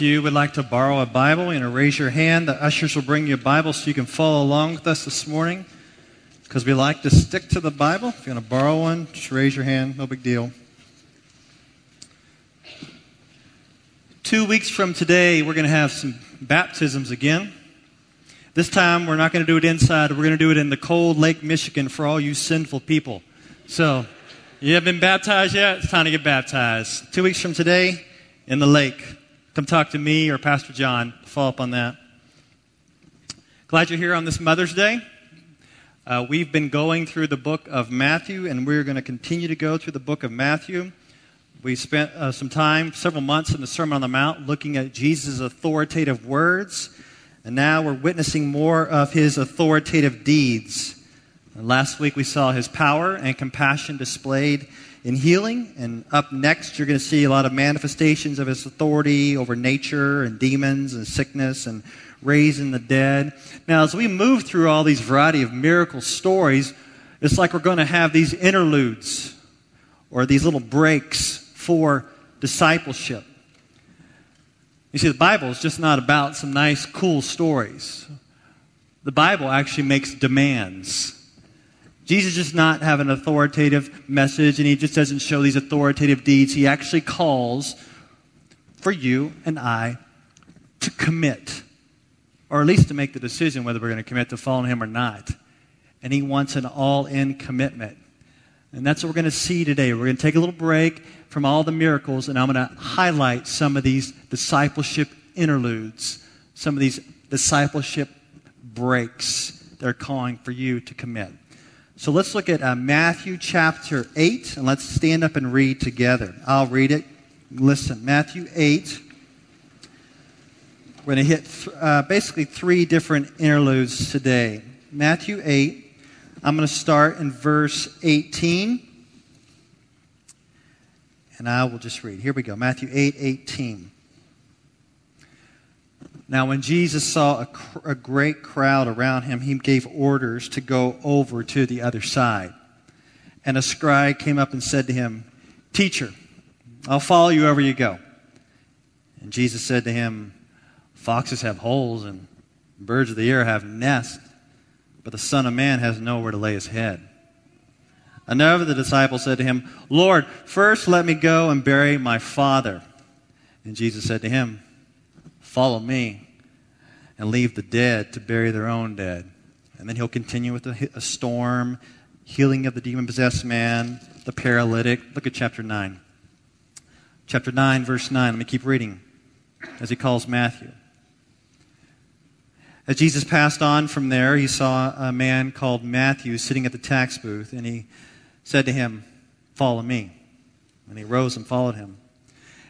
You would like to borrow a Bible, you know, raise your hand. The ushers will bring you a Bible so you can follow along with us this morning. Because we like to stick to the Bible. If you want to borrow one, just raise your hand. No big deal. Two weeks from today, we're going to have some baptisms again. This time, we're not going to do it inside. We're going to do it in the cold Lake Michigan for all you sinful people. So, you haven't been baptized yet? It's time to get baptized. Two weeks from today, in the lake. Come talk to me or Pastor John to follow up on that. Glad you're here on this Mother's Day. Uh, we've been going through the book of Matthew, and we're going to continue to go through the book of Matthew. We spent uh, some time, several months in the Sermon on the Mount, looking at Jesus' authoritative words, and now we're witnessing more of his authoritative deeds. Last week we saw his power and compassion displayed in healing. And up next, you're going to see a lot of manifestations of his authority over nature and demons and sickness and raising the dead. Now, as we move through all these variety of miracle stories, it's like we're going to have these interludes or these little breaks for discipleship. You see, the Bible is just not about some nice, cool stories. The Bible actually makes demands. Jesus does not have an authoritative message, and he just doesn't show these authoritative deeds. He actually calls for you and I to commit, or at least to make the decision whether we're going to commit to following him or not. And he wants an all in commitment. And that's what we're going to see today. We're going to take a little break from all the miracles, and I'm going to highlight some of these discipleship interludes, some of these discipleship breaks that are calling for you to commit. So let's look at uh, Matthew chapter 8, and let's stand up and read together. I'll read it. Listen, Matthew 8. We're going to hit th- uh, basically three different interludes today. Matthew 8, I'm going to start in verse 18. And I will just read. Here we go. Matthew 8, 18. Now, when Jesus saw a, cr- a, great crowd around him, he gave orders to go over to the other side. And a scribe came up and said to him, Teacher, I'll follow you wherever you go. And Jesus said to him, Foxes have holes and birds of the air have nests, but the Son of Man has nowhere to lay his head. Another of the disciples said to him, Lord, first let me go and bury my father. And Jesus said to him, Follow me and leave the dead to bury their own dead. And then he'll continue with a, a storm, healing of the demon possessed man, the paralytic. Look at chapter 9. Chapter 9, verse 9. Let me keep reading as he calls Matthew. As Jesus passed on from there, he saw a man called Matthew sitting at the tax booth, and he said to him, Follow me. And he rose and followed him.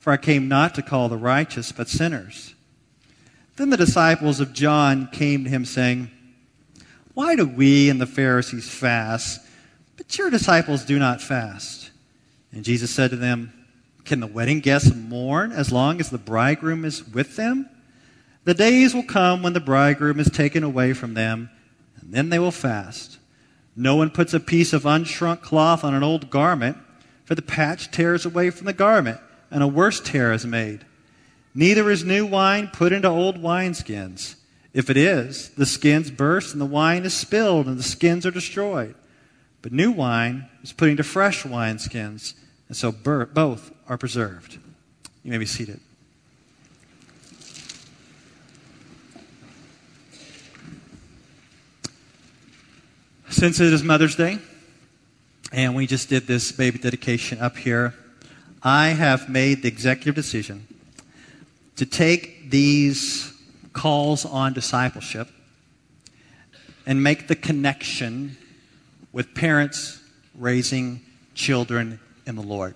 for I came not to call the righteous, but sinners. Then the disciples of John came to him, saying, Why do we and the Pharisees fast, but your disciples do not fast? And Jesus said to them, Can the wedding guests mourn as long as the bridegroom is with them? The days will come when the bridegroom is taken away from them, and then they will fast. No one puts a piece of unshrunk cloth on an old garment, for the patch tears away from the garment and a worse tear is made. Neither is new wine put into old wineskins. If it is, the skins burst and the wine is spilled and the skins are destroyed. But new wine is put into fresh wineskins, and so both are preserved. You may be seated. Since it is Mother's Day, and we just did this baby dedication up here I have made the executive decision to take these calls on discipleship and make the connection with parents raising children in the Lord.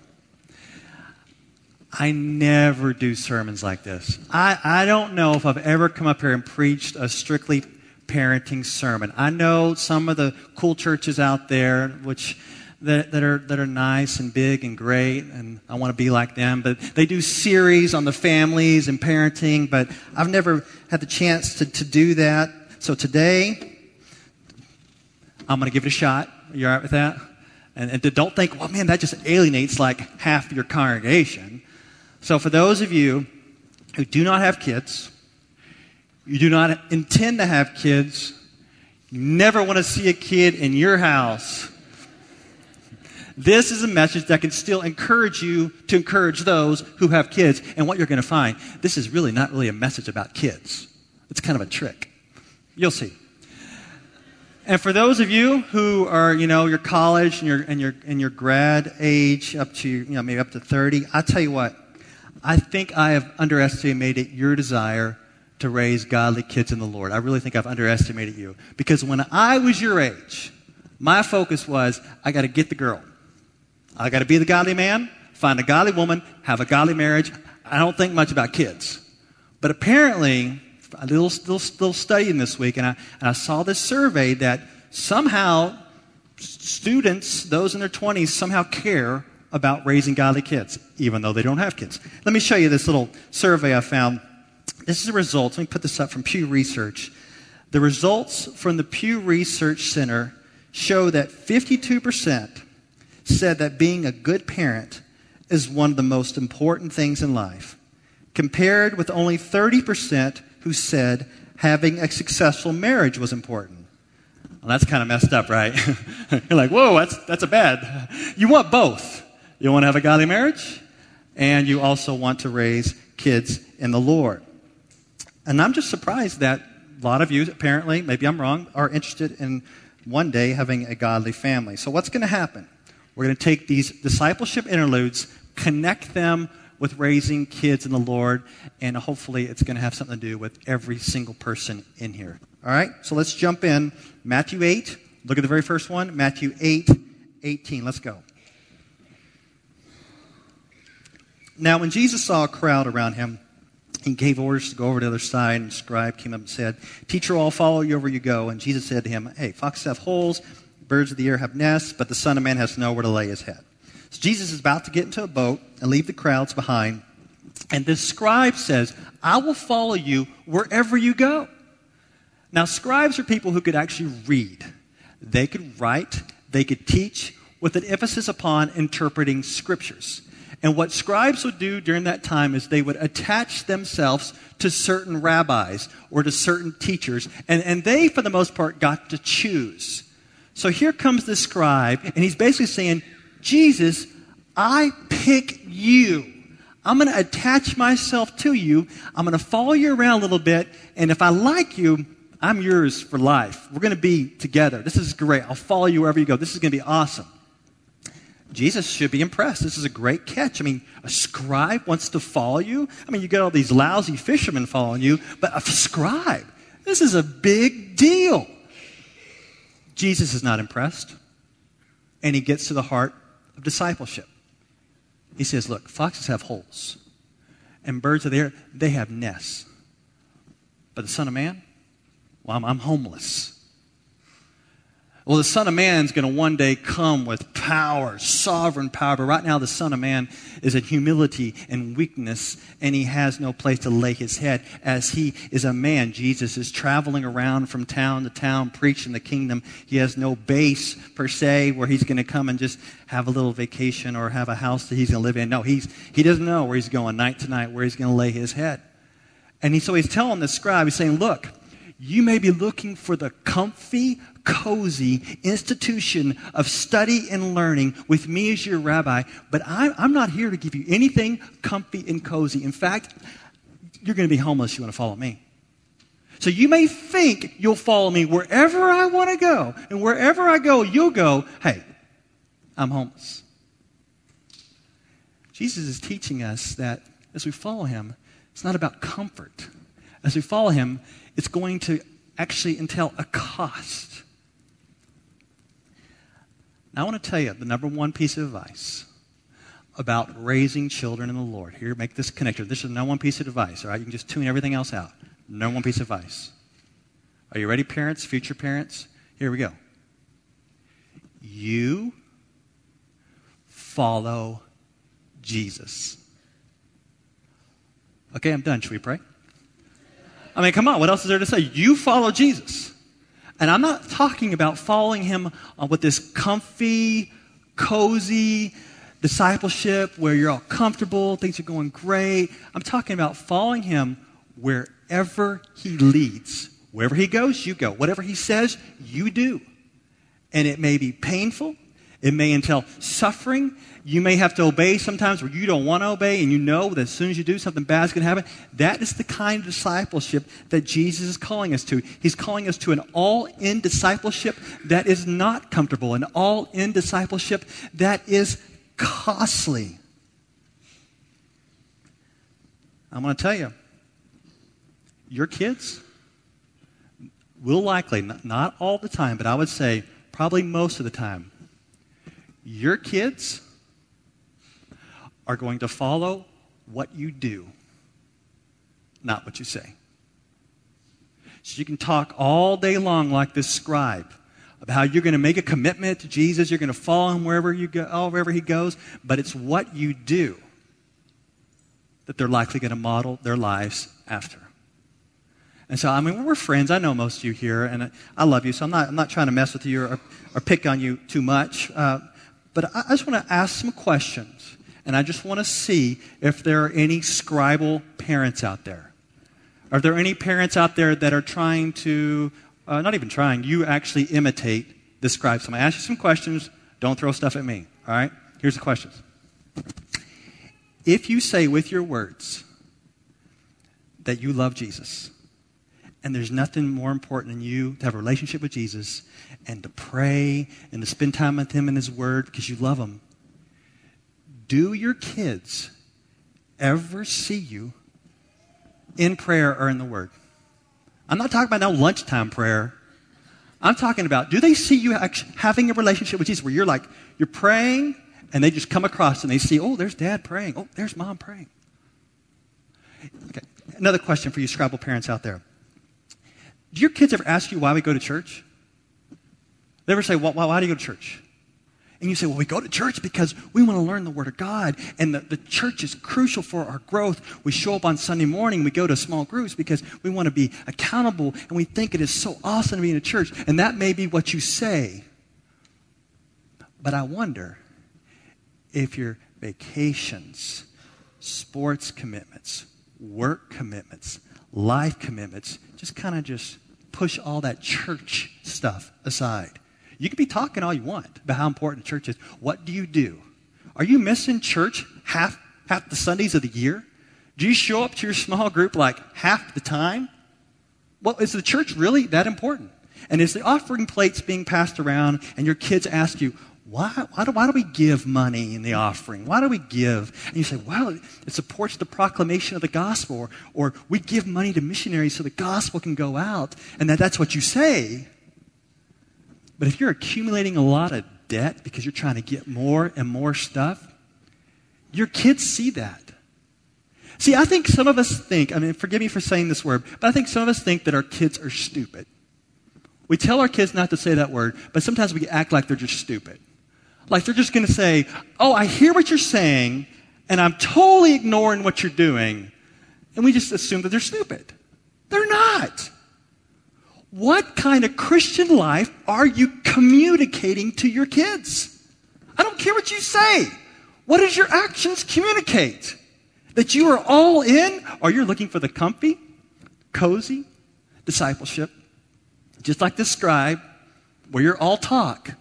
I never do sermons like this. I, I don't know if I've ever come up here and preached a strictly parenting sermon. I know some of the cool churches out there, which that, that, are, that are nice and big and great, and I want to be like them. But they do series on the families and parenting, but I've never had the chance to, to do that. So today, I'm going to give it a shot. Are you all right with that? And, and don't think, well, man, that just alienates like half your congregation. So for those of you who do not have kids, you do not intend to have kids, you never want to see a kid in your house, this is a message that can still encourage you to encourage those who have kids. And what you're going to find, this is really not really a message about kids. It's kind of a trick. You'll see. And for those of you who are, you know, your college and your, and your, and your grad age up to, you know, maybe up to 30, i tell you what, I think I have underestimated your desire to raise godly kids in the Lord. I really think I've underestimated you. Because when I was your age, my focus was I got to get the girl. I got to be the godly man, find a godly woman, have a godly marriage. I don't think much about kids. But apparently, a little, little, little studying this week, and I, and I saw this survey that somehow students, those in their 20s, somehow care about raising godly kids, even though they don't have kids. Let me show you this little survey I found. This is the results. Let me put this up from Pew Research. The results from the Pew Research Center show that 52% said that being a good parent is one of the most important things in life, compared with only 30% who said having a successful marriage was important. Well, that's kind of messed up, right? You're like, whoa, that's, that's a bad. You want both. You want to have a godly marriage, and you also want to raise kids in the Lord. And I'm just surprised that a lot of you, apparently, maybe I'm wrong, are interested in one day having a godly family. So, what's going to happen? We're going to take these discipleship interludes, connect them with raising kids in the Lord, and hopefully it's going to have something to do with every single person in here. All right? So let's jump in. Matthew 8. Look at the very first one. Matthew 8, 18. Let's go. Now, when Jesus saw a crowd around him, he gave orders to go over to the other side, and the scribe came up and said, Teacher, I'll follow you wherever you go. And Jesus said to him, Hey, foxes have holes Birds of the air have nests, but the Son of Man has nowhere to lay his head. So Jesus is about to get into a boat and leave the crowds behind. And this scribe says, I will follow you wherever you go. Now, scribes are people who could actually read. They could write, they could teach with an emphasis upon interpreting scriptures. And what scribes would do during that time is they would attach themselves to certain rabbis or to certain teachers, and, and they, for the most part, got to choose. So here comes the scribe, and he's basically saying, Jesus, I pick you. I'm going to attach myself to you. I'm going to follow you around a little bit, and if I like you, I'm yours for life. We're going to be together. This is great. I'll follow you wherever you go. This is going to be awesome. Jesus should be impressed. This is a great catch. I mean, a scribe wants to follow you. I mean, you get all these lousy fishermen following you, but a scribe, this is a big deal. Jesus is not impressed. And he gets to the heart of discipleship. He says, Look, foxes have holes, and birds of the air, they have nests. But the Son of Man, well, I'm, I'm homeless. Well, the Son of Man is going to one day come with power, sovereign power. But right now, the Son of Man is in humility and weakness, and he has no place to lay his head. As he is a man, Jesus is traveling around from town to town preaching the kingdom. He has no base, per se, where he's going to come and just have a little vacation or have a house that he's going to live in. No, he's, he doesn't know where he's going night to night, where he's going to lay his head. And he, so he's telling the scribe, he's saying, Look, you may be looking for the comfy, cozy institution of study and learning with me as your rabbi, but I'm, I'm not here to give you anything comfy and cozy. In fact, you're going to be homeless. You want to follow me. So you may think you'll follow me wherever I want to go, and wherever I go, you'll go, hey, I'm homeless. Jesus is teaching us that as we follow him, it's not about comfort. As we follow him, it's going to actually entail a cost. Now, I want to tell you the number one piece of advice about raising children in the Lord. Here, make this connector. This is no one piece of advice, all right? You can just tune everything else out. No one piece of advice. Are you ready, parents, future parents? Here we go. You follow Jesus. Okay, I'm done. Should we pray? I mean, come on, what else is there to say? You follow Jesus. And I'm not talking about following him uh, with this comfy, cozy discipleship where you're all comfortable, things are going great. I'm talking about following him wherever he leads. Wherever he goes, you go. Whatever he says, you do. And it may be painful, it may entail suffering. You may have to obey sometimes where you don't want to obey, and you know that as soon as you do, something bad is going to happen. That is the kind of discipleship that Jesus is calling us to. He's calling us to an all in discipleship that is not comfortable, an all in discipleship that is costly. I'm going to tell you, your kids will likely, not all the time, but I would say probably most of the time, your kids are going to follow what you do, not what you say. So you can talk all day long like this scribe about how you're going to make a commitment to Jesus, you're going to follow him wherever you go, wherever he goes, but it's what you do that they're likely going to model their lives after. And so, I mean, we're friends. I know most of you here, and I love you, so I'm not, I'm not trying to mess with you or, or pick on you too much. Uh, but I, just want to ask some questions, and I just want to see if there are any scribal parents out there. Are there any parents out there that are trying to, uh, not even trying, you actually imitate the scribe? So I'm going to ask you some questions. Don't throw stuff at me, all right? Here's the questions. If you say with your words that you love Jesus, and there's nothing more important than you to have a relationship with Jesus and to pray and to spend time with Him and His Word because you love Him. Do your kids ever see you in prayer or in the Word? I'm not talking about no lunchtime prayer. I'm talking about do they see you having a relationship with Jesus where you're like, you're praying and they just come across and they see, oh, there's dad praying. Oh, there's mom praying. Okay. Another question for you, scribal parents out there. Do your kids ever ask you why we go to church? They ever say, why, why do you go to church? And you say, well, we go to church because we want to learn the Word of God. And the, the church is crucial for our growth. We show up on Sunday morning, we go to small groups because we want to be accountable and we think it is so awesome to be in a church. And that may be what you say. But I wonder if your vacations, sports commitments, work commitments, life commitments just kind of just push all that church stuff aside. You can be talking all you want about how important church is. What do you do? Are you missing church half, half the Sundays of the year? Do you show up to your small group like half the time? Well, is the church really that important? And is the offering plates being passed around and your kids ask you, why, why, do, why do we give money in the offering? Why do we give? And you say, well, it supports the proclamation of the gospel. Or, or we give money to missionaries so the gospel can go out. And that, that's what you say. But if you're accumulating a lot of debt because you're trying to get more and more stuff, your kids see that. See, I think some of us think, I mean, forgive me for saying this word, but I think some of us think that our kids are stupid. We tell our kids not to say that word, but sometimes we act like they're just stupid. Like they're just going to say, Oh, I hear what you're saying, and I'm totally ignoring what you're doing. And we just assume that they're stupid. They're not. What kind of Christian life are you communicating to your kids? I don't care what you say. What does your actions communicate? That you are all in, or you're looking for the comfy, cozy discipleship, just like this scribe, where you're all talk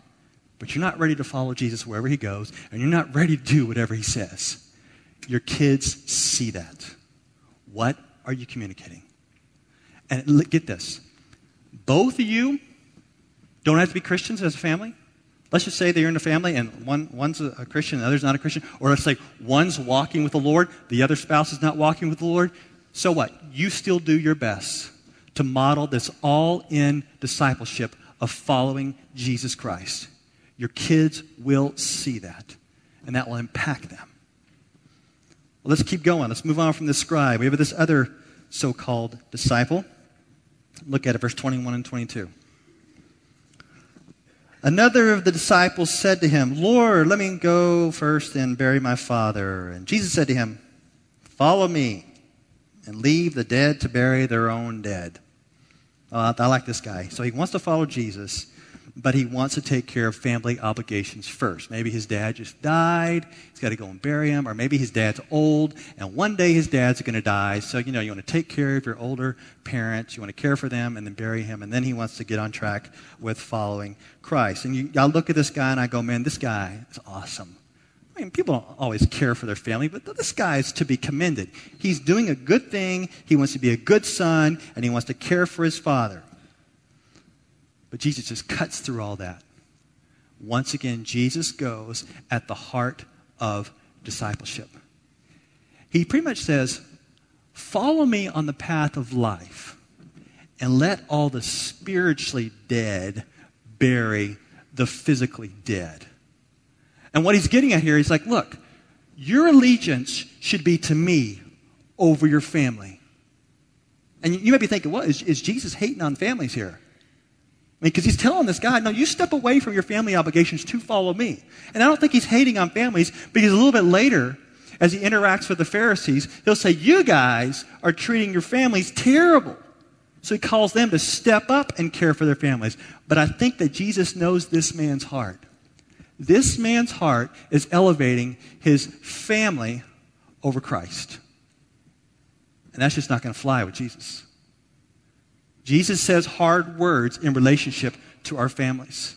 but you're not ready to follow Jesus wherever he goes, and you're not ready to do whatever he says. Your kids see that. What are you communicating? And get this both of you don't have to be Christians as a family. Let's just say they're in a family and one, one's a Christian and the other's not a Christian. Or let's say one's walking with the Lord, the other spouse is not walking with the Lord. So what? You still do your best to model this all in discipleship of following Jesus Christ. Your kids will see that, and that will impact them. Well, let's keep going. Let's move on from the scribe. We have this other so called disciple. Look at it, verse 21 and 22. Another of the disciples said to him, Lord, let me go first and bury my father. And Jesus said to him, Follow me and leave the dead to bury their own dead. Uh, I like this guy. So he wants to follow Jesus, but he wants to take care of family obligations first. Maybe his dad just died. He's got to go and bury him. Or maybe his dad's old, and one day his dad's going to die. So, you know, you want to take care of your older parents. You want to care for them and then bury him. And then he wants to get on track with following Christ. And you, I look at this guy and I go, man, this guy is awesome. I mean, people don't always care for their family, but this guy is to be commended. He's doing a good thing. He wants to be a good son, and he wants to care for his father. But Jesus just cuts through all that. Once again, Jesus goes at the heart of discipleship. He pretty much says, Follow me on the path of life, and let all the spiritually dead bury the physically dead. And what he's getting at here, he's like, look, your allegiance should be to me over your family. And you may be thinking, what, is, is Jesus hating on families here? Because he's telling this guy, no, you step away from your family obligations to follow me. And I don't think he's hating on families because a little bit later, as he interacts with the Pharisees, he'll say, you guys are treating your families terrible. So he calls them to step up and care for their families. But I think that Jesus knows this man's heart. This man's heart is elevating his family over Christ. And that's just not going to fly with Jesus. Jesus says hard words in relationship to our families.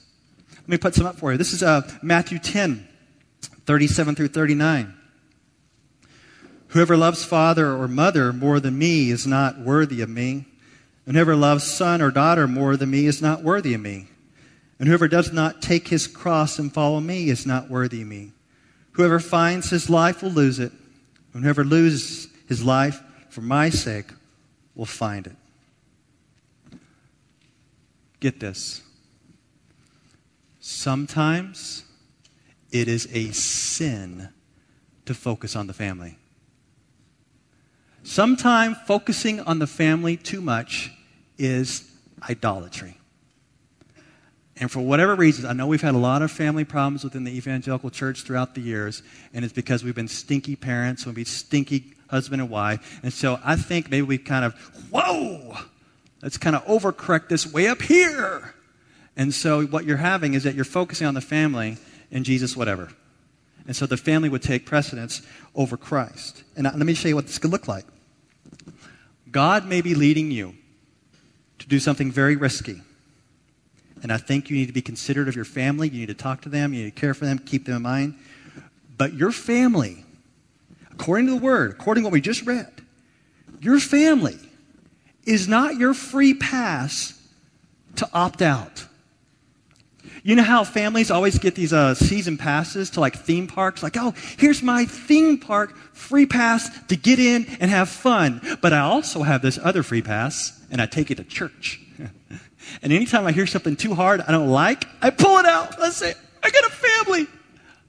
Let me put some up for you. This is uh, Matthew 10, 37 through 39. Whoever loves father or mother more than me is not worthy of me. And whoever loves son or daughter more than me is not worthy of me. And whoever does not take his cross and follow me is not worthy of me. Whoever finds his life will lose it. And whoever loses his life for my sake will find it. Get this. Sometimes it is a sin to focus on the family. Sometimes focusing on the family too much is idolatry. And for whatever reasons, I know we've had a lot of family problems within the evangelical church throughout the years, and it's because we've been stinky parents, we've been stinky husband and wife. And so I think maybe we kind of, whoa, let's kind of overcorrect this way up here. And so what you're having is that you're focusing on the family and Jesus, whatever. And so the family would take precedence over Christ. And let me show you what this could look like. God may be leading you to do something very risky. And I think you need to be considerate of your family. You need to talk to them. You need to care for them, keep them in mind. But your family, according to the word, according to what we just read, your family is not your free pass to opt out. You know how families always get these uh, season passes to like theme parks? Like, oh, here's my theme park free pass to get in and have fun. But I also have this other free pass, and I take it to church. And anytime I hear something too hard I don't like, I pull it out. I say, I got a family.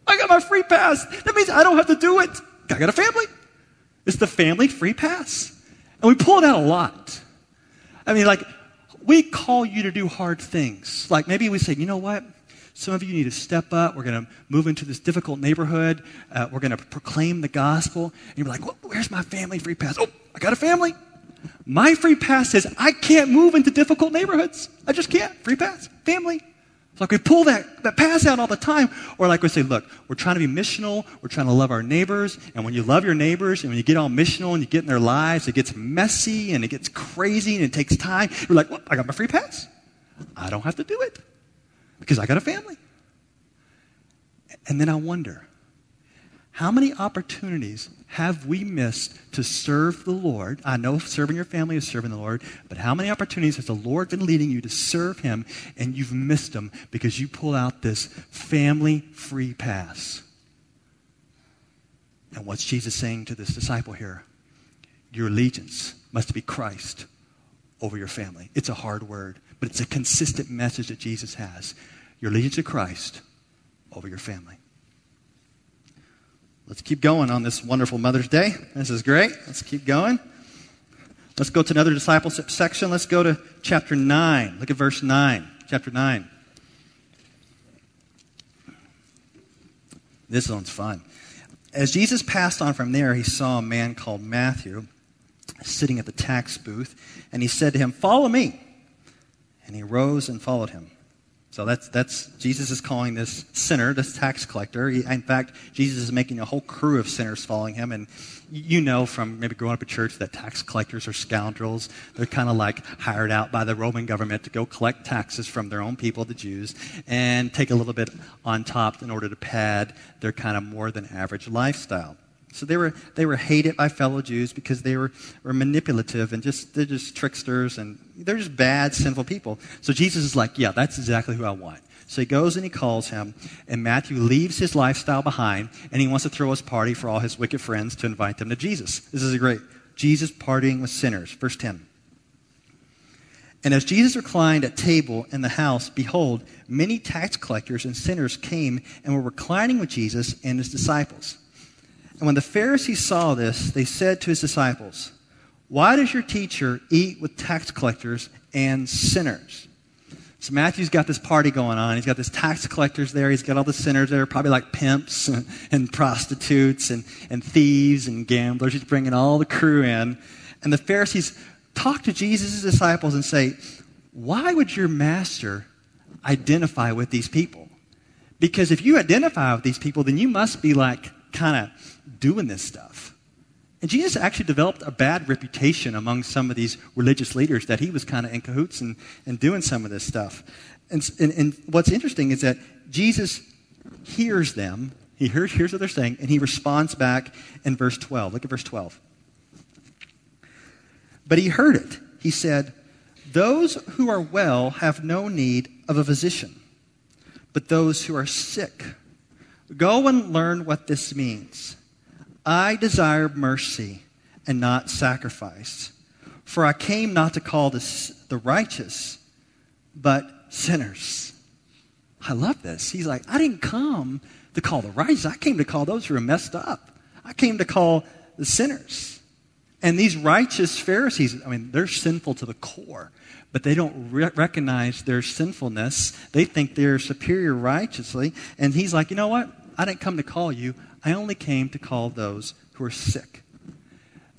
I got my free pass. That means I don't have to do it. I got a family. It's the family free pass. And we pull it out a lot. I mean, like, we call you to do hard things. Like, maybe we say, you know what? Some of you need to step up. We're going to move into this difficult neighborhood. Uh, we're going to proclaim the gospel. And you're like, well, where's my family free pass? Oh, I got a family. My free pass says I can't move into difficult neighborhoods. I just can't. Free pass. Family. It's like we pull that, that pass out all the time. Or like we say, look, we're trying to be missional. We're trying to love our neighbors. And when you love your neighbors and when you get all missional and you get in their lives, it gets messy and it gets crazy and it takes time. You're like, well, I got my free pass. I don't have to do it because I got a family. And then I wonder, how many opportunities have we missed to serve the Lord? I know serving your family is serving the Lord, but how many opportunities has the Lord been leading you to serve Him and you've missed them because you pull out this family free pass? And what's Jesus saying to this disciple here? Your allegiance must be Christ over your family. It's a hard word, but it's a consistent message that Jesus has. Your allegiance to Christ over your family. Let's keep going on this wonderful Mother's Day. This is great. Let's keep going. Let's go to another discipleship section. Let's go to chapter 9. Look at verse 9. Chapter 9. This one's fun. As Jesus passed on from there, he saw a man called Matthew sitting at the tax booth, and he said to him, Follow me. And he rose and followed him. So that's, that's Jesus is calling this sinner, this tax collector. In fact, Jesus is making a whole crew of sinners following him. And you know from maybe growing up at church that tax collectors are scoundrels. They're kind of like hired out by the Roman government to go collect taxes from their own people, the Jews, and take a little bit on top in order to pad their kind of more than average lifestyle. So they were, they were hated by fellow Jews because they were, were manipulative and just, they're just tricksters and they're just bad, sinful people. So Jesus is like, yeah, that's exactly who I want. So he goes and he calls him, and Matthew leaves his lifestyle behind, and he wants to throw his party for all his wicked friends to invite them to Jesus. This is a great Jesus partying with sinners. Verse 10. And as Jesus reclined at table in the house, behold, many tax collectors and sinners came and were reclining with Jesus and his disciples. And when the Pharisees saw this, they said to his disciples, Why does your teacher eat with tax collectors and sinners? So Matthew's got this party going on. He's got this tax collectors there. He's got all the sinners there, probably like pimps and, and prostitutes and, and thieves and gamblers. He's bringing all the crew in. And the Pharisees talk to Jesus' disciples and say, Why would your master identify with these people? Because if you identify with these people, then you must be like kind of doing this stuff. And Jesus actually developed a bad reputation among some of these religious leaders that he was kind of in cahoots and, and doing some of this stuff. And, and, and what's interesting is that Jesus hears them, he hears, hears what they're saying, and he responds back in verse 12. Look at verse 12. But he heard it. He said, Those who are well have no need of a physician, but those who are sick. Go and learn what this means. I desire mercy and not sacrifice. For I came not to call the, the righteous, but sinners. I love this. He's like, I didn't come to call the righteous. I came to call those who are messed up. I came to call the sinners. And these righteous Pharisees, I mean, they're sinful to the core, but they don't re- recognize their sinfulness. They think they're superior righteously. And he's like, you know what? I didn't come to call you. I only came to call those who are sick.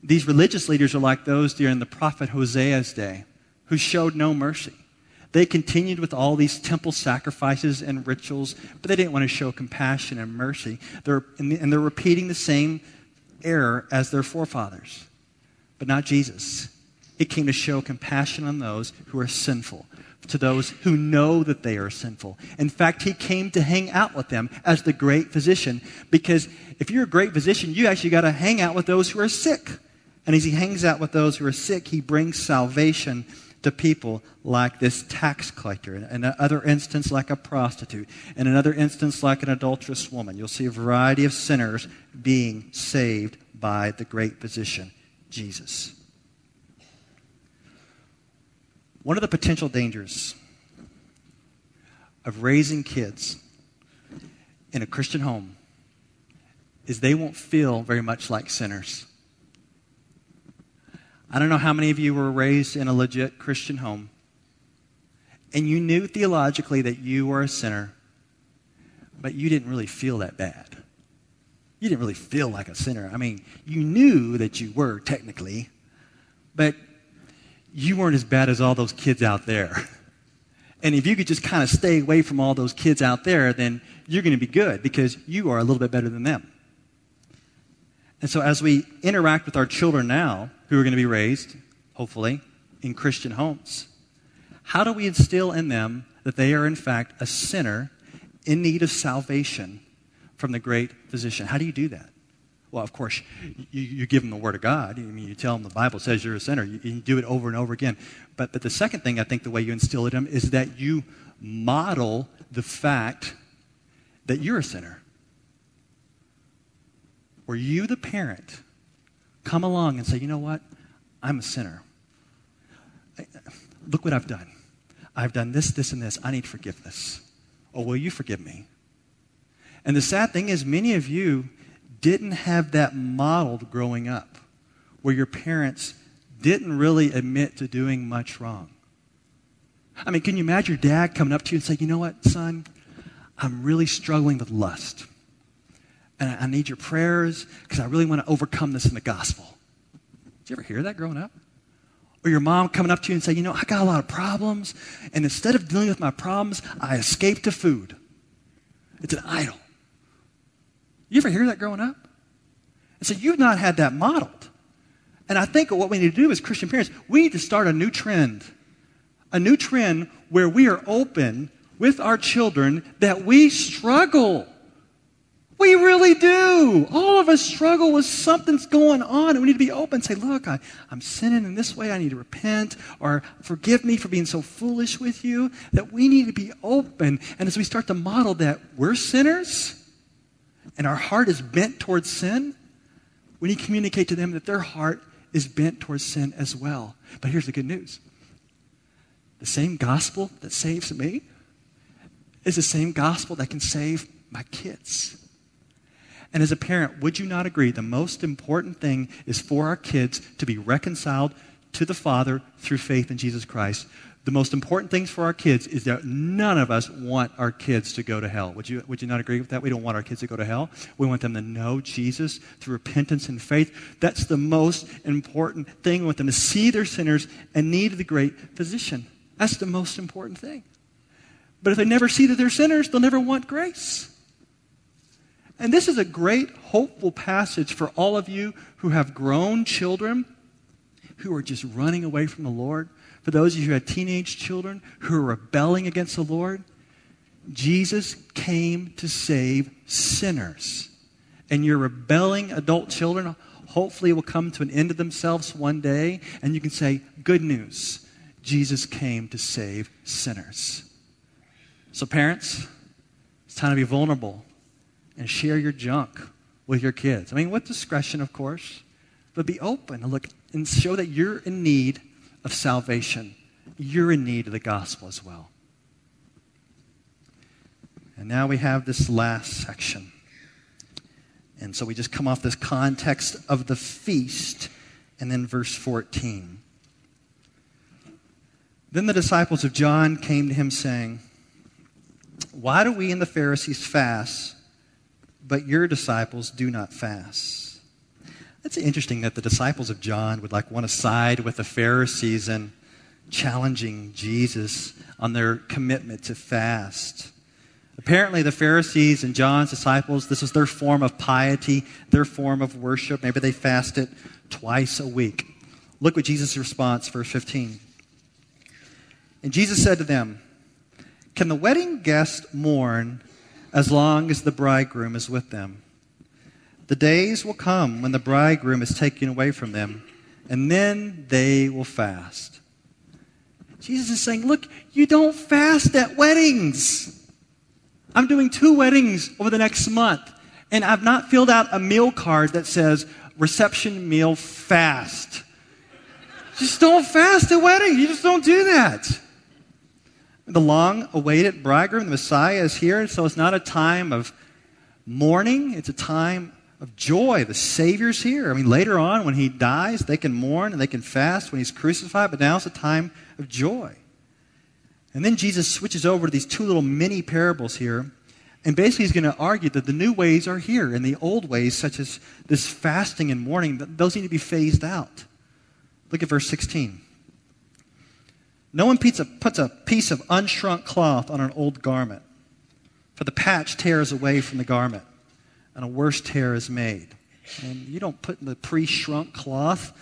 These religious leaders are like those during the prophet Hosea's day who showed no mercy. They continued with all these temple sacrifices and rituals, but they didn't want to show compassion and mercy. They're, and they're repeating the same error as their forefathers, but not Jesus. It came to show compassion on those who are sinful, to those who know that they are sinful. In fact, he came to hang out with them as the great physician because if you're a great physician, you actually got to hang out with those who are sick. And as he hangs out with those who are sick, he brings salvation to people like this tax collector, in another instance, like a prostitute, in another instance, like an adulterous woman. You'll see a variety of sinners being saved by the great physician, Jesus. One of the potential dangers of raising kids in a Christian home is they won't feel very much like sinners. I don't know how many of you were raised in a legit Christian home and you knew theologically that you were a sinner, but you didn't really feel that bad. You didn't really feel like a sinner. I mean, you knew that you were technically, but you weren't as bad as all those kids out there. And if you could just kind of stay away from all those kids out there, then you're going to be good because you are a little bit better than them. And so, as we interact with our children now, who are going to be raised, hopefully, in Christian homes, how do we instill in them that they are, in fact, a sinner in need of salvation from the great physician? How do you do that? Well, of course, you, you give them the Word of God. I mean, you tell them the Bible says you're a sinner. You, you do it over and over again. But, but the second thing I think the way you instill it in them is that you model the fact that you're a sinner. Where you, the parent, come along and say, you know what? I'm a sinner. Look what I've done. I've done this, this, and this. I need forgiveness. Oh, will you forgive me? And the sad thing is, many of you didn't have that modeled growing up, where your parents didn't really admit to doing much wrong. I mean, can you imagine your dad coming up to you and saying, You know what, son? I'm really struggling with lust. And I need your prayers because I really want to overcome this in the gospel. Did you ever hear that growing up? Or your mom coming up to you and saying, You know, I got a lot of problems. And instead of dealing with my problems, I escape to food. It's an idol. You ever hear that growing up? And so you've not had that modeled. And I think what we need to do as Christian parents, we need to start a new trend. A new trend where we are open with our children that we struggle. We really do. All of us struggle with something's going on, and we need to be open. and Say, look, I, I'm sinning in this way. I need to repent, or forgive me for being so foolish with you. That we need to be open. And as we start to model that we're sinners, and our heart is bent towards sin, we need to communicate to them that their heart is bent towards sin as well. But here's the good news the same gospel that saves me is the same gospel that can save my kids. And as a parent, would you not agree the most important thing is for our kids to be reconciled to the Father through faith in Jesus Christ? The most important things for our kids is that none of us want our kids to go to hell. Would you, would you not agree with that? We don't want our kids to go to hell. We want them to know Jesus through repentance and faith. That's the most important thing. We want them to see their sinners and need the great physician. That's the most important thing. But if they never see that they're sinners, they'll never want grace. And this is a great, hopeful passage for all of you who have grown children who are just running away from the Lord. For those of you who have teenage children who are rebelling against the Lord, Jesus came to save sinners. And your rebelling adult children hopefully will come to an end of themselves one day, and you can say, Good news. Jesus came to save sinners. So, parents, it's time to be vulnerable and share your junk with your kids. I mean, with discretion, of course, but be open and look and show that you're in need of salvation. You're in need of the gospel as well. And now we have this last section. And so we just come off this context of the feast and then verse 14. Then the disciples of John came to him saying, Why do we and the Pharisees fast, but your disciples do not fast? That's interesting that the disciples of John would like want to side with the Pharisees and challenging Jesus on their commitment to fast. Apparently, the Pharisees and John's disciples, this was their form of piety, their form of worship. Maybe they fasted twice a week. Look what Jesus' response, verse 15. And Jesus said to them, Can the wedding guest mourn as long as the bridegroom is with them? The days will come when the bridegroom is taken away from them, and then they will fast. Jesus is saying, Look, you don't fast at weddings. I'm doing two weddings over the next month, and I've not filled out a meal card that says reception meal fast. Just don't fast at weddings. You just don't do that. The long awaited bridegroom, the Messiah, is here, so it's not a time of mourning, it's a time of joy. The Savior's here. I mean, later on, when he dies, they can mourn and they can fast when he's crucified, but now it's a time of joy. And then Jesus switches over to these two little mini parables here. And basically, he's going to argue that the new ways are here, and the old ways, such as this fasting and mourning, those need to be phased out. Look at verse 16. No one puts a, puts a piece of unshrunk cloth on an old garment, for the patch tears away from the garment, and a worse tear is made. And you don't put the pre shrunk cloth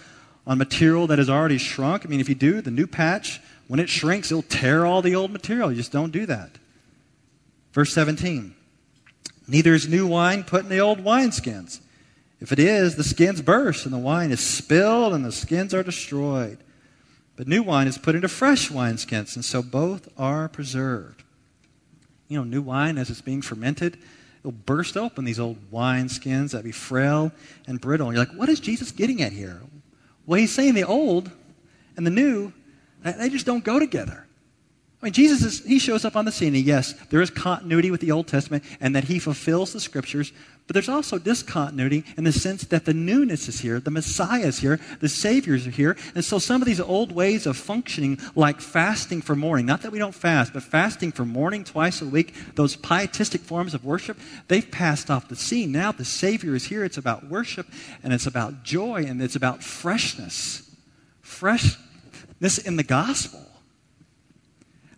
on material that is already shrunk. I mean, if you do, the new patch, when it shrinks, it'll tear all the old material. You just don't do that. Verse 17 Neither is new wine put in the old wineskins. If it is, the skins burst, and the wine is spilled, and the skins are destroyed. But new wine is put into fresh wineskins, and so both are preserved. You know, new wine, as it's being fermented, it'll burst open these old wineskins that be frail and brittle. And you're like, what is Jesus getting at here? Well, he's saying the old and the new, they just don't go together. I mean, Jesus is, he shows up on the scene. And yes, there is continuity with the Old Testament and that he fulfills the scriptures, but there's also discontinuity in the sense that the newness is here, the Messiah is here, the Saviors are here. And so some of these old ways of functioning, like fasting for mourning, not that we don't fast, but fasting for mourning twice a week, those pietistic forms of worship, they've passed off the scene. Now the Savior is here. It's about worship and it's about joy and it's about freshness. Freshness in the gospel.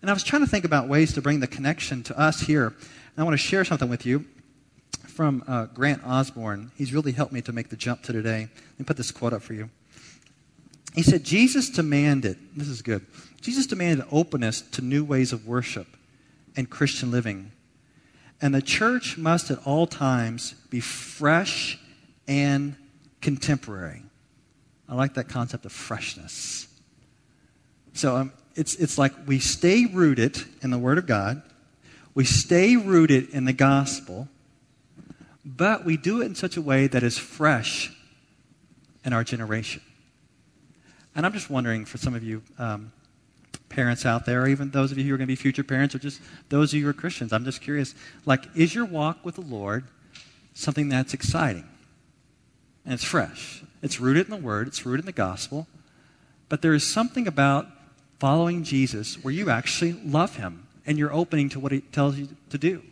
And I was trying to think about ways to bring the connection to us here. And I want to share something with you from uh, Grant Osborne. He's really helped me to make the jump to today. Let me put this quote up for you. He said, Jesus demanded, this is good, Jesus demanded openness to new ways of worship and Christian living. And the church must at all times be fresh and contemporary. I like that concept of freshness. So um, it's, it's like we stay rooted in the Word of God, we stay rooted in the gospel, but we do it in such a way that is fresh in our generation. And I'm just wondering for some of you um, parents out there, or even those of you who are going to be future parents, or just those of you who are Christians, I'm just curious like, is your walk with the Lord something that's exciting? And it's fresh. It's rooted in the Word, it's rooted in the gospel. But there is something about following Jesus where you actually love him and you're opening to what he tells you to do.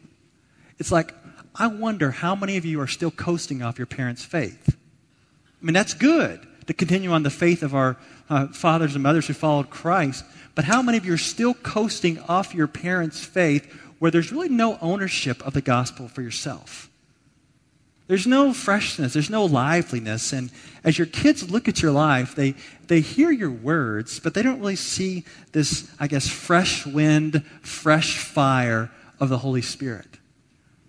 It's like, I wonder how many of you are still coasting off your parents' faith. I mean, that's good to continue on the faith of our uh, fathers and mothers who followed Christ, but how many of you are still coasting off your parents' faith where there's really no ownership of the gospel for yourself? There's no freshness, there's no liveliness. And as your kids look at your life, they, they hear your words, but they don't really see this, I guess, fresh wind, fresh fire of the Holy Spirit.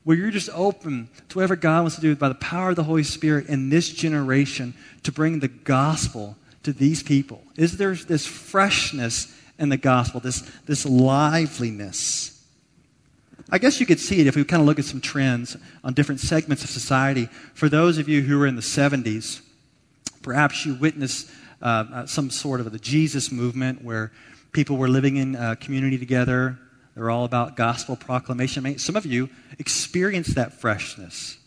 Where you're just open to whatever God wants to do by the power of the Holy Spirit in this generation to bring the gospel to these people. Is there this freshness in the gospel, this, this liveliness? I guess you could see it if we kind of look at some trends on different segments of society. For those of you who were in the 70s, perhaps you witnessed uh, uh, some sort of the Jesus movement where people were living in a community together. They're all about gospel proclamation. I mean, some of you experienced that freshness.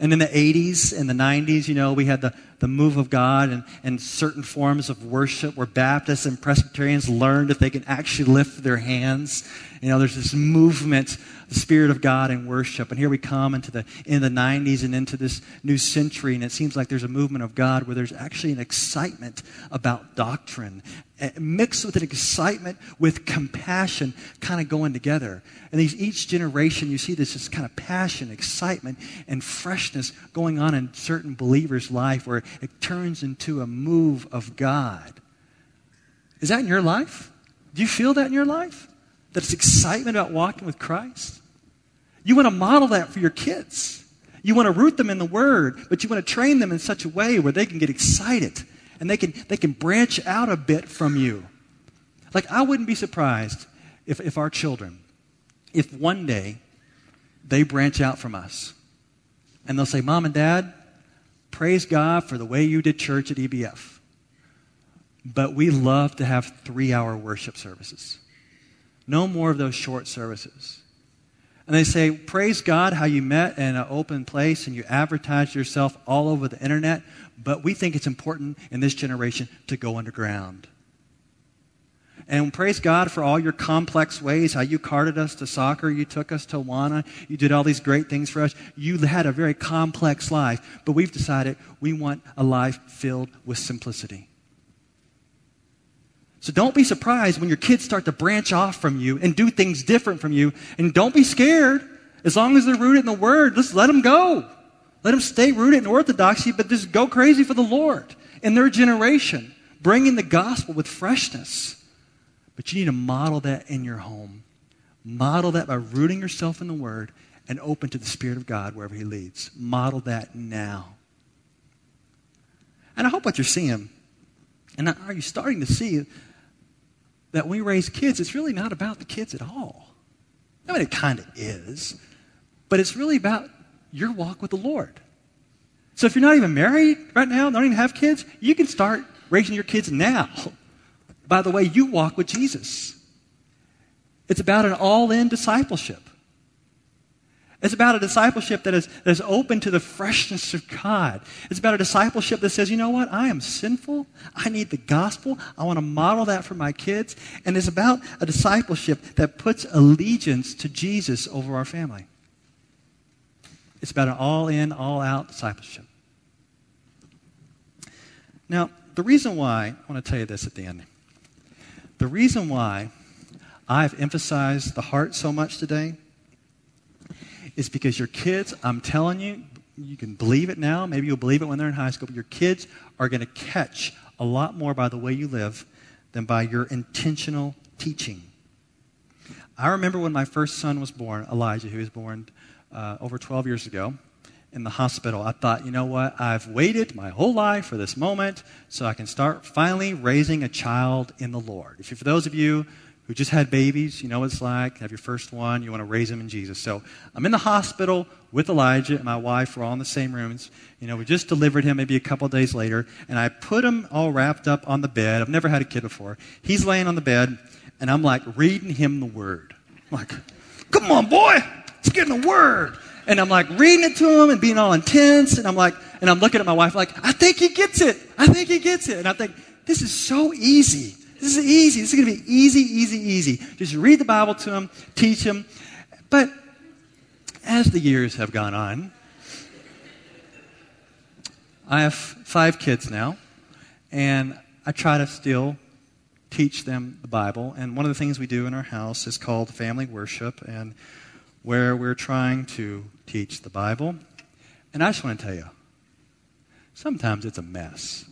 And in the 80s and the 90s, you know, we had the, the move of God and, and certain forms of worship where Baptists and Presbyterians learned that they can actually lift their hands. You know, there's this movement the Spirit of God in worship. And here we come into the in the 90s and into this new century, and it seems like there's a movement of God where there's actually an excitement about doctrine, eh, mixed with an excitement with compassion, kind of going together. And these, each generation, you see this, this kind of passion, excitement, and freshness going on in certain believers' life where it turns into a move of God. Is that in your life? Do you feel that in your life? That it's excitement about walking with Christ? You want to model that for your kids. You want to root them in the Word, but you want to train them in such a way where they can get excited and they can, they can branch out a bit from you. Like, I wouldn't be surprised if, if our children, if one day they branch out from us and they'll say, Mom and Dad, praise God for the way you did church at EBF. But we love to have three hour worship services. No more of those short services. And they say, Praise God how you met in an open place and you advertised yourself all over the internet, but we think it's important in this generation to go underground. And praise God for all your complex ways, how you carted us to soccer, you took us to Awana, you did all these great things for us. You had a very complex life, but we've decided we want a life filled with simplicity. So don't be surprised when your kids start to branch off from you and do things different from you. And don't be scared. As long as they're rooted in the Word, just let them go. Let them stay rooted in orthodoxy, but just go crazy for the Lord in their generation, bringing the gospel with freshness. But you need to model that in your home. Model that by rooting yourself in the Word and open to the Spirit of God wherever He leads. Model that now. And I hope what you're seeing, and are you starting to see that when we raise kids, it's really not about the kids at all. I mean, it kind of is, but it's really about your walk with the Lord. So if you're not even married right now, don't even have kids, you can start raising your kids now by the way you walk with Jesus. It's about an all in discipleship. It's about a discipleship that is, that is open to the freshness of God. It's about a discipleship that says, you know what? I am sinful. I need the gospel. I want to model that for my kids. And it's about a discipleship that puts allegiance to Jesus over our family. It's about an all in, all out discipleship. Now, the reason why, I want to tell you this at the end. The reason why I've emphasized the heart so much today is because your kids, I'm telling you, you can believe it now, maybe you'll believe it when they're in high school, but your kids are going to catch a lot more by the way you live than by your intentional teaching. I remember when my first son was born, Elijah, who was born uh, over 12 years ago in the hospital. I thought, you know what? I've waited my whole life for this moment so I can start finally raising a child in the Lord. If for those of you who just had babies, you know what it's like. Have your first one, you want to raise them in Jesus. So I'm in the hospital with Elijah and my wife. We're all in the same rooms. You know, we just delivered him maybe a couple days later, and I put him all wrapped up on the bed. I've never had a kid before. He's laying on the bed, and I'm like reading him the word. I'm like, come on, boy, let's get in the word. And I'm like reading it to him and being all intense, and I'm like, and I'm looking at my wife like, I think he gets it. I think he gets it. And I think, this is so easy. This is easy. This is going to be easy, easy, easy. Just read the Bible to them, teach them. But as the years have gone on, I have five kids now, and I try to still teach them the Bible. And one of the things we do in our house is called family worship, and where we're trying to teach the Bible. And I just want to tell you, sometimes it's a mess.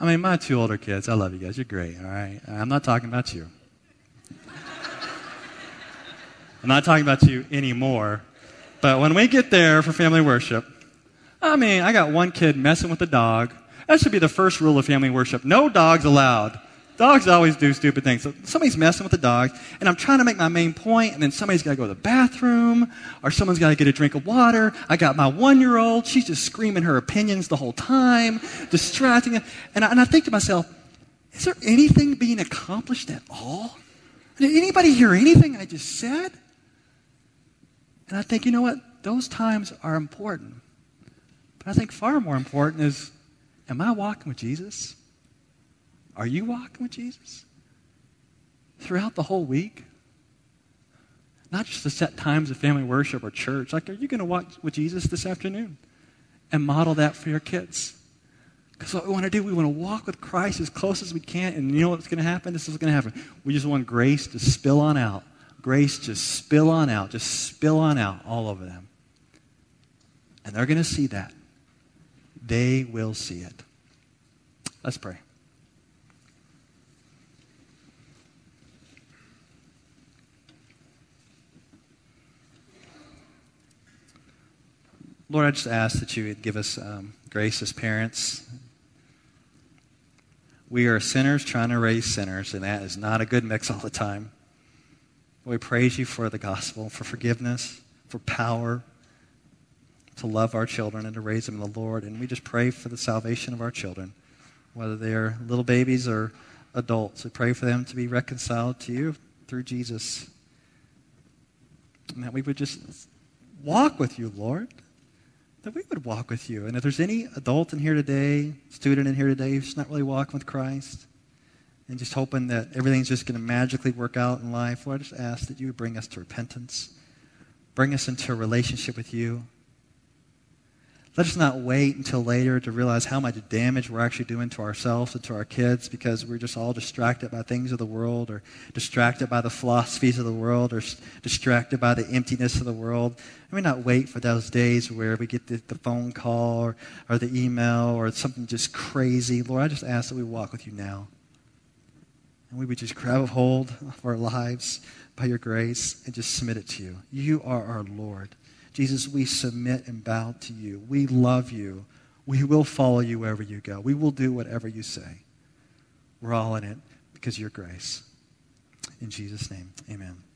I mean, my two older kids, I love you guys. You're great, all right? I'm not talking about you. I'm not talking about you anymore. But when we get there for family worship, I mean, I got one kid messing with a dog. That should be the first rule of family worship. No dogs allowed. Dogs always do stupid things. So somebody's messing with the dog, and I'm trying to make my main point, and then somebody's got to go to the bathroom, or someone's got to get a drink of water. I got my one year old. She's just screaming her opinions the whole time, distracting. And I, and I think to myself, is there anything being accomplished at all? Did anybody hear anything I just said? And I think, you know what? Those times are important. But I think far more important is, am I walking with Jesus? Are you walking with Jesus? Throughout the whole week? Not just the set times of family worship or church. Like, are you going to walk with Jesus this afternoon? And model that for your kids. Because what we want to do, we want to walk with Christ as close as we can. And you know what's going to happen? This is going to happen. We just want grace to spill on out. Grace just spill on out. Just spill on out all over them. And they're going to see that. They will see it. Let's pray. Lord, I just ask that you would give us um, grace as parents. We are sinners trying to raise sinners, and that is not a good mix all the time. We praise you for the gospel, for forgiveness, for power to love our children and to raise them in the Lord. And we just pray for the salvation of our children, whether they're little babies or adults. We pray for them to be reconciled to you through Jesus. And that we would just walk with you, Lord that we would walk with you. And if there's any adult in here today, student in here today who's not really walking with Christ, and just hoping that everything's just going to magically work out in life, Lord, I just ask that you would bring us to repentance, bring us into a relationship with you. Let us not wait until later to realize how much damage we're actually doing to ourselves and to our kids because we're just all distracted by things of the world or distracted by the philosophies of the world or distracted by the emptiness of the world. Let me not wait for those days where we get the, the phone call or, or the email or something just crazy. Lord, I just ask that we walk with you now. And we would just grab a hold of our lives by your grace and just submit it to you. You are our Lord. Jesus, we submit and bow to you. We love you. We will follow you wherever you go. We will do whatever you say. We're all in it because of your grace. In Jesus' name, amen.